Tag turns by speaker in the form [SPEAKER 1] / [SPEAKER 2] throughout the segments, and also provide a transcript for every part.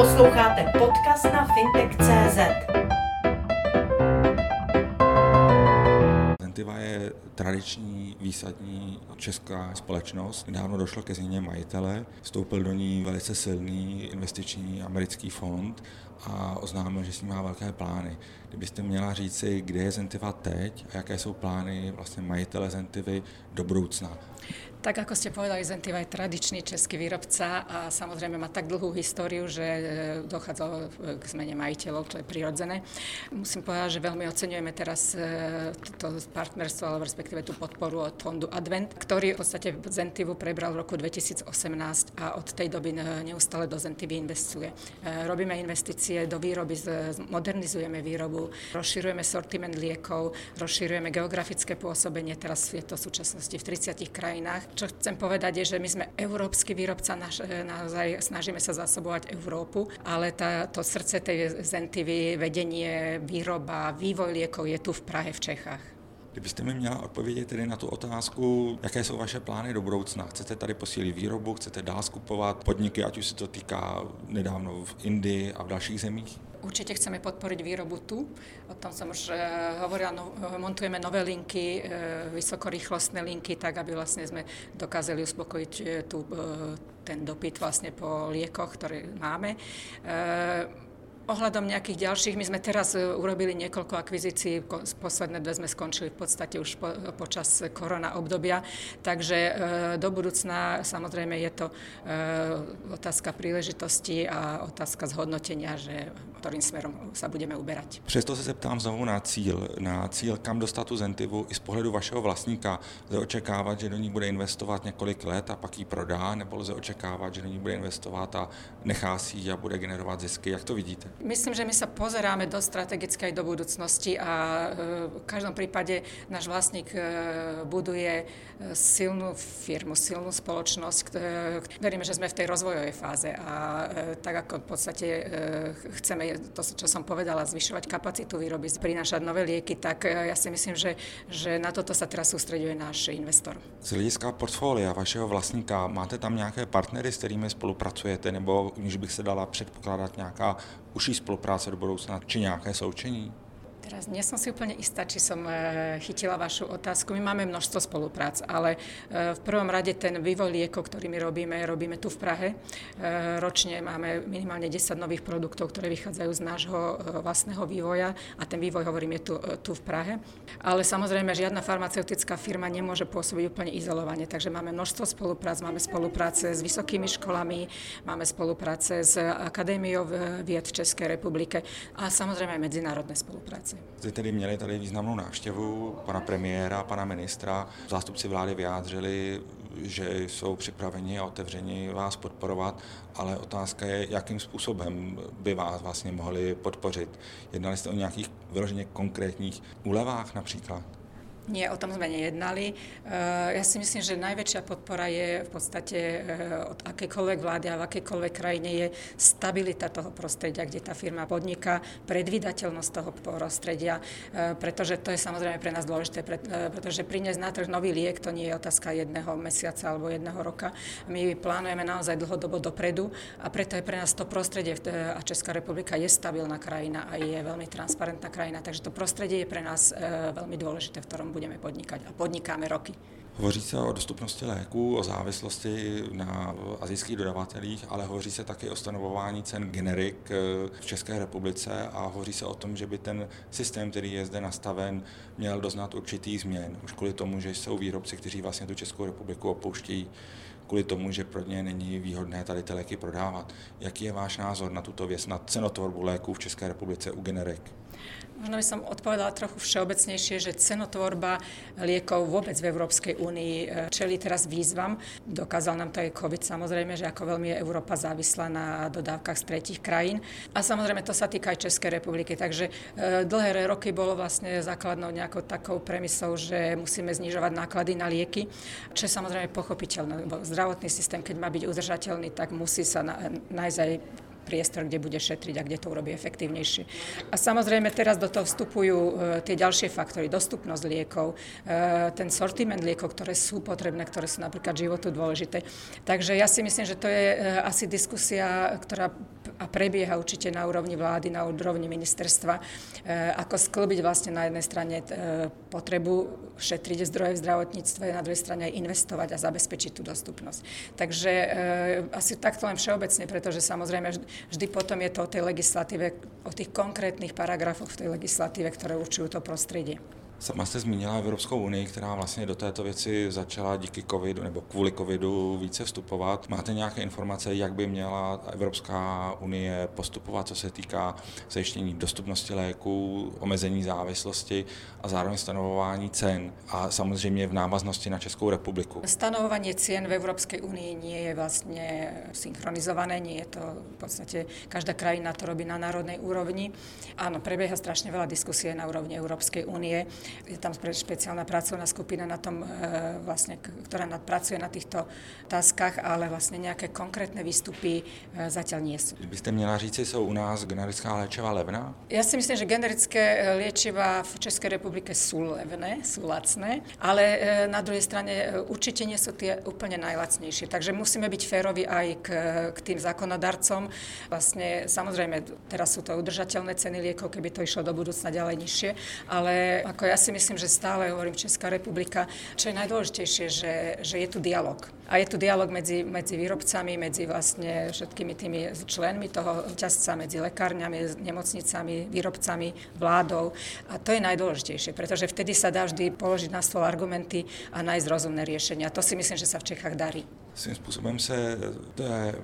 [SPEAKER 1] Posloucháte podcast na fintech.cz.
[SPEAKER 2] Zentiva je tradiční výsadní česká společnost. Nedávno došlo ke změně majitele, vstoupil do ní velice silný investiční americký fond a oznámil, že s ní má velké plány. Kdybyste měla říci, kde je Zentiva teď a jaké jsou plány vlastně majitele Zentivy do budoucna?
[SPEAKER 3] Tak ako ste povedali, Zentiva je tradičný český výrobca a samozrejme má tak dlhú históriu, že e, dochádzalo k zmene majiteľov, to je prirodzené. Musím povedať, že veľmi oceňujeme teraz e, to partnerstvo, alebo respektíve tú podporu od fondu Advent, ktorý v podstate Zentivu prebral v roku 2018 a od tej doby neustále do Zentivy investuje. E, robíme investície do výroby, modernizujeme výrobu, rozširujeme sortiment liekov, rozširujeme geografické pôsobenie, teraz je to v súčasnosti v 30 krajinách čo chcem povedať je, že my sme európsky výrobca, naš, naozaj snažíme sa zásobovať Európu, ale tá, to srdce tej Zentivy, vedenie, výroba, vývoj liekov je tu v Prahe, v Čechách.
[SPEAKER 2] Kdybyste mi měla odpovědět tedy na tu otázku, jaké jsou vaše plány do budoucna? Chcete tady posílit výrobu, chcete dál skupovat podniky, ať už se to týká nedávno v Indii a v dalších zemích?
[SPEAKER 3] Určite chceme podporiť výrobu tu. O tom som už e, hovorila, no, montujeme nové linky, e, vysokorýchlostné linky, tak aby vlastne sme dokázali uspokojiť e, tu, ten dopyt vlastne po liekoch, ktoré máme. Ohľadom nejakých ďalších, my sme teraz e, urobili niekoľko akvizícií, posledné dve sme skončili v podstate už po, počas korona obdobia, takže e, do budúcna samozrejme je to e, otázka príležitosti a otázka zhodnotenia, že ktorým smerom sa budeme uberať.
[SPEAKER 2] Přesto se zeptám znovu na cíl, na cíl, kam dostat tu Zentivu i z pohledu vašeho vlastníka. Lze očekávat, že do ní bude investovat několik let a pak ji prodá, nebo lze očekávat, že do ní bude investovat a nechá si a bude generovat zisky. Jak to vidíte?
[SPEAKER 3] Myslím, že my sa pozeráme do strategické aj do budúcnosti a e, v každom prípade náš vlastník e, buduje e, silnú firmu, silnú spoločnosť. Veríme, že sme v tej rozvojovej fáze a tak ako v podstate chceme to, čo som povedala, zvyšovať kapacitu výroby, prinášať nové lieky, tak ja si myslím, že, že na toto sa teraz sústreduje náš investor.
[SPEAKER 2] Z hlediska portfólia vašeho vlastníka, máte tam nějaké partnery, s kterými spolupracujete, nebo když bych se dala předpokládat nějaká užší spolupráce do budoucna, či nějaké součení?
[SPEAKER 3] Teraz nie som si úplne istá, či som e, chytila vašu otázku. My máme množstvo spoluprác, ale e, v prvom rade ten vývoj liekov, ktorý my robíme, robíme tu v Prahe. E, ročne máme minimálne 10 nových produktov, ktoré vychádzajú z nášho vlastného vývoja a ten vývoj, hovorím, je tu, tu v Prahe. Ale samozrejme, žiadna farmaceutická firma nemôže pôsobiť úplne izolovane, takže máme množstvo spoluprác, máme spolupráce s vysokými školami, máme spolupráce s Akadémiou vied v Českej republike a samozrejme aj medzinárodné spolupráce.
[SPEAKER 2] Zde tedy měli tady významnou návštěvu pana premiéra, pana ministra. Zástupci vlády vyjádřili, že jsou připraveni a otevřeni vás podporovat, ale otázka je, jakým způsobem by vás vlastně mohli podpořit. Jednali jste o nějakých vyloženě konkrétních úlevách například?
[SPEAKER 3] Nie, o tom sme nejednali. Eh, ja si myslím, že najväčšia podpora je v podstate eh, od akékoľvek vlády a v akékoľvek krajine je stabilita toho prostredia, kde tá firma podniká, predvydateľnosť toho prostredia, eh, pretože to je samozrejme pre nás dôležité, pretože priniesť na trh nový liek to nie je otázka jedného mesiaca alebo jedného roka. My plánujeme naozaj dlhodobo dopredu a preto je pre nás to prostredie a Česká republika je stabilná krajina a je veľmi transparentná krajina, takže to prostredie je pre nás veľmi dôležité, v ktorom budeme budeme podnikať a podnikáme roky.
[SPEAKER 2] Hovoří se o dostupnosti léků, o závislosti na azijských dodavatelích, ale hovoří se také o stanovování cen generik eh, v České republice a hovoří se o tom, že by ten systém, který je zde nastaven, měl doznat určitý změn. Už kvůli tomu, že jsou výrobci, kteří vlastně tu Českou republiku opouštějí kvůli tomu, že pro ně není výhodné tady ty léky prodávat. Jaký je váš názor na tuto věc, na cenotvorbu léků v České republice u generik?
[SPEAKER 3] Možno by som odpovedala trochu všeobecnejšie, že cenotvorba liekov vôbec v Európskej únii e, čeli teraz výzvam. Dokázal nám to aj COVID samozrejme, že ako veľmi je Európa závislá na dodávkach z tretich krajín. A samozrejme to sa týka aj Českej republiky. Takže e, dlhé roky bolo vlastne základnou nejakou takou premisou, že musíme znižovať náklady na lieky, čo je samozrejme pochopiteľné, lebo zdravotný systém, keď má byť udržateľný, tak musí sa nájsť aj priestor, kde bude šetriť a kde to urobí efektívnejšie. A samozrejme teraz do toho vstupujú e, tie ďalšie faktory, dostupnosť liekov, e, ten sortiment liekov, ktoré sú potrebné, ktoré sú napríklad životu dôležité. Takže ja si myslím, že to je e, asi diskusia, ktorá a prebieha určite na úrovni vlády, na úrovni ministerstva, ako sklbiť vlastne na jednej strane potrebu šetriť zdroje v zdravotníctve, na druhej strane aj investovať a zabezpečiť tú dostupnosť. Takže asi takto len všeobecne, pretože samozrejme vždy potom je to o tej legislatíve, o tých konkrétnych paragrafoch v tej legislatíve, ktoré určujú to prostredie.
[SPEAKER 2] Sama jste zmínila Evropskou unii, která vlastně do této věci začala díky covidu nebo kvůli covidu více vstupovat. Máte nějaké informace, jak by měla Evropská unie postupovat, co se týká zajištění dostupnosti léků, omezení závislosti a zároveň stanovování cen a samozřejmě v návaznosti na Českou republiku?
[SPEAKER 3] Stanovovanie cien v Európskej únii nie je vlastne synchronizované, nie je to v podstate, každá krajina to robí na národnej úrovni. Áno, prebieha strašne veľa diskusie na úrovni Európskej únie je tam špeciálna pracovná skupina na tom, e, vlastne, ktorá pracuje na týchto otázkach, ale vlastne nejaké konkrétne výstupy e, zatiaľ nie sú.
[SPEAKER 2] Byste měla říci, jsou u nás generická léčiva levná?
[SPEAKER 3] Ja si myslím, že generické e, liečiva v Českej republike sú levné, sú lacné, ale na druhej strane určite nie sú tie úplne najlacnejšie. Takže musíme byť férovi aj k, k tým zákonodarcom. Vlastne samozrejme, teraz sú to udržateľné ceny liekov, keby to išlo do budúcna ďalej nižšie, ale ako ja si myslím, že stále hovorím Česká republika, čo je najdôležitejšie, že, že je tu dialog. A je tu dialog medzi, medzi výrobcami, medzi vlastne všetkými tými členmi toho ťazca, medzi lekárňami, nemocnicami, výrobcami, vládou. A to je najdôležitejšie, pretože vtedy sa dá vždy položiť na stôl argumenty a nájsť rozumné riešenia. To si myslím, že sa v Čechách darí.
[SPEAKER 2] Svým způsobem se té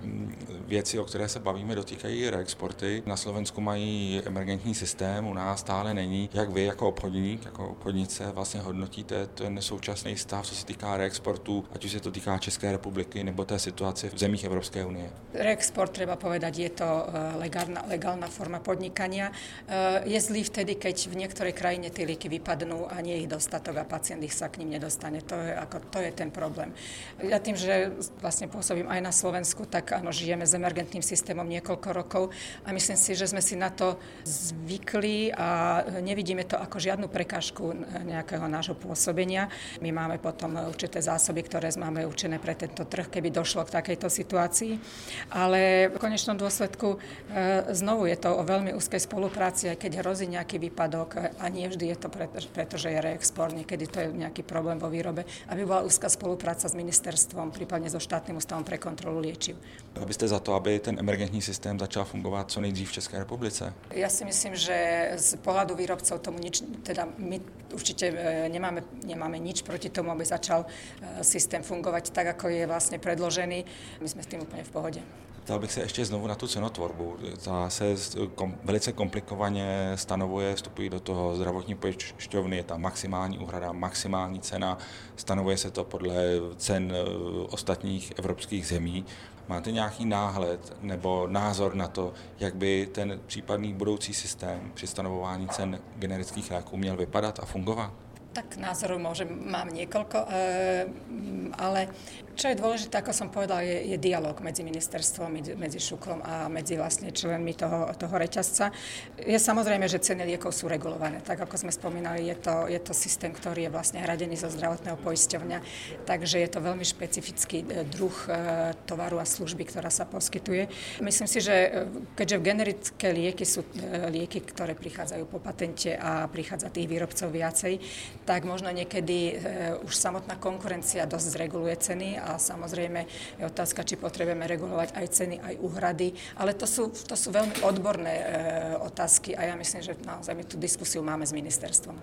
[SPEAKER 2] věci, o které se bavíme, dotýkají reexporty. Na Slovensku mají emergentní systém, u nás stále není. Jak vy jako obchodník, jako obchodnice vlastně hodnotíte ten současný stav, co se týká reexportu, ať už se to týká České republiky nebo té situace v zemích Evropské unie?
[SPEAKER 3] Reexport, treba povedať, je to eh, legálna, legálna forma podnikania. Eh, je zlý vtedy, keď v niektorej krajine tie lieky vypadnú a nie ich dostatok a pacient ich sa k ním nedostane. To je, ako, to je ten problém. Ja tým, že vlastne pôsobím aj na Slovensku, tak áno, žijeme s emergentným systémom niekoľko rokov a myslím si, že sme si na to zvykli a nevidíme to ako žiadnu prekážku nejakého nášho pôsobenia. My máme potom určité zásoby, ktoré máme určené pre tento trh, keby došlo k takejto situácii. Ale v konečnom dôsledku e, znovu je to o veľmi úzkej spolupráci, aj keď hrozí nejaký výpadok a nie vždy je to preto, pretože je reexport, niekedy to je nejaký problém vo výrobe, aby bola úzka spolupráca s ministerstvom, prípadne so štátnym ústavom pre kontrolu liečiv.
[SPEAKER 2] Abyste za to, aby ten emergentní systém začal fungovat co nejdřív v České republice?
[SPEAKER 3] Ja si myslím, že z pohľadu výrobcov tomu nič, teda my určite e, nemáme, nemáme nič proti tomu, aby začal e, systém fungovať tak, ako je vlastne predložený. My sme s tým úplne v pohode.
[SPEAKER 2] Ptal bych se ještě znovu na tu cenotvorbu. Ta se kom, velice komplikovaně stanovuje, vstupují do toho zdravotní pojišťovny, je tam maximální úhrada, maximální cena, stanovuje se to podle cen e, ostatních evropských zemí. Máte nějaký náhled nebo názor na to, jak by ten případný budoucí systém při stanovování cen generických léků měl vypadat a fungovat?
[SPEAKER 3] Tak názorov môžem, mám niekoľko, e, ale čo je dôležité, ako som povedala, je, je dialog medzi ministerstvom, medzi Šukrom a medzi vlastne členmi toho, toho reťazca. Je samozrejme, že ceny liekov sú regulované. Tak ako sme spomínali, je to, je to systém, ktorý je vlastne hradený zo zdravotného poisťovňa, takže je to veľmi špecifický e, druh e, tovaru a služby, ktorá sa poskytuje. Myslím si, že keďže generické lieky sú lieky, ktoré prichádzajú po patente a prichádza tých výrobcov viacej, tak možno niekedy e, už samotná konkurencia dosť zreguluje ceny a samozrejme je otázka, či potrebujeme regulovať aj ceny, aj úhrady, ale to sú, to sú veľmi odborné e, otázky a ja myslím, že naozaj my tú diskusiu máme s ministerstvom.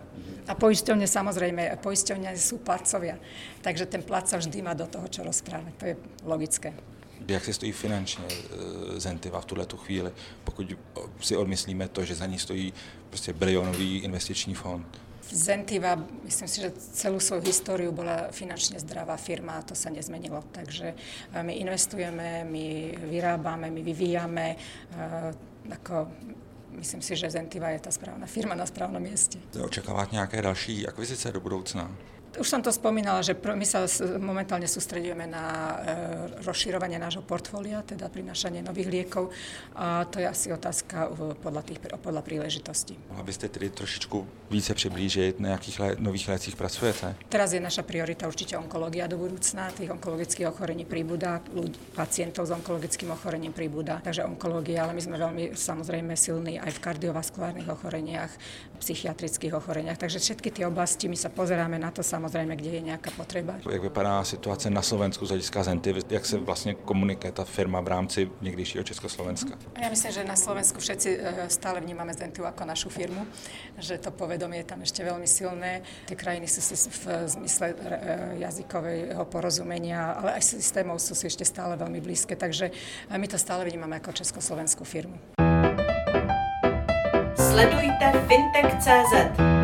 [SPEAKER 3] A poisťovne samozrejme, poisťovne sú placovia, takže ten plac sa vždy má do toho, čo rozprávať, to je logické
[SPEAKER 2] jak si stojí finančně e, Zentiva v tuhle chvíli, pokud si odmyslíme to, že za ní stojí prostě bilionový investiční fond.
[SPEAKER 3] Zentiva, myslím si, že celú svoju históriu bola finančne zdravá firma a to sa nezmenilo. Takže e, my investujeme, my vyrábame, my vyvíjame. E, ako, myslím si, že Zentiva je tá správna firma na správnom mieste.
[SPEAKER 2] Očakávať nejaké další akvizice do budoucna?
[SPEAKER 3] Už som to spomínala, že my sa momentálne sústredujeme na e, rozširovanie nášho portfólia, teda prinášanie nových liekov a to je asi otázka podľa, tých, podľa príležitostí.
[SPEAKER 2] Mohla byste tedy trošičku více přiblížit, na jakých le, nových lécích pracujete?
[SPEAKER 3] Teraz je naša priorita určite onkológia do budúcna, tých onkologických ochorení príbuda, pacientov s onkologickým ochorením príbuda, takže onkológia, ale my sme veľmi samozrejme silní aj v kardiovaskulárnych ochoreniach, psychiatrických ochoreniach, takže všetky tie oblasti my sa pozeráme na to samozrejme, kde je nejaká potreba.
[SPEAKER 2] Jak vypadá situace na Slovensku z hlediska Zenty? Jak se vlastně komunikuje ta firma v rámci někdejšího Československa?
[SPEAKER 3] Ja myslím, že na Slovensku všetci e, stále vnímame Zentu ako našu firmu, že to povedomie je tam ešte veľmi silné. Tie krajiny sú si v zmysle e, jazykového porozumenia, ale aj systémov sú si ešte stále veľmi blízke, takže my to stále vnímame ako československú firmu.
[SPEAKER 1] Sledujte fintech.cz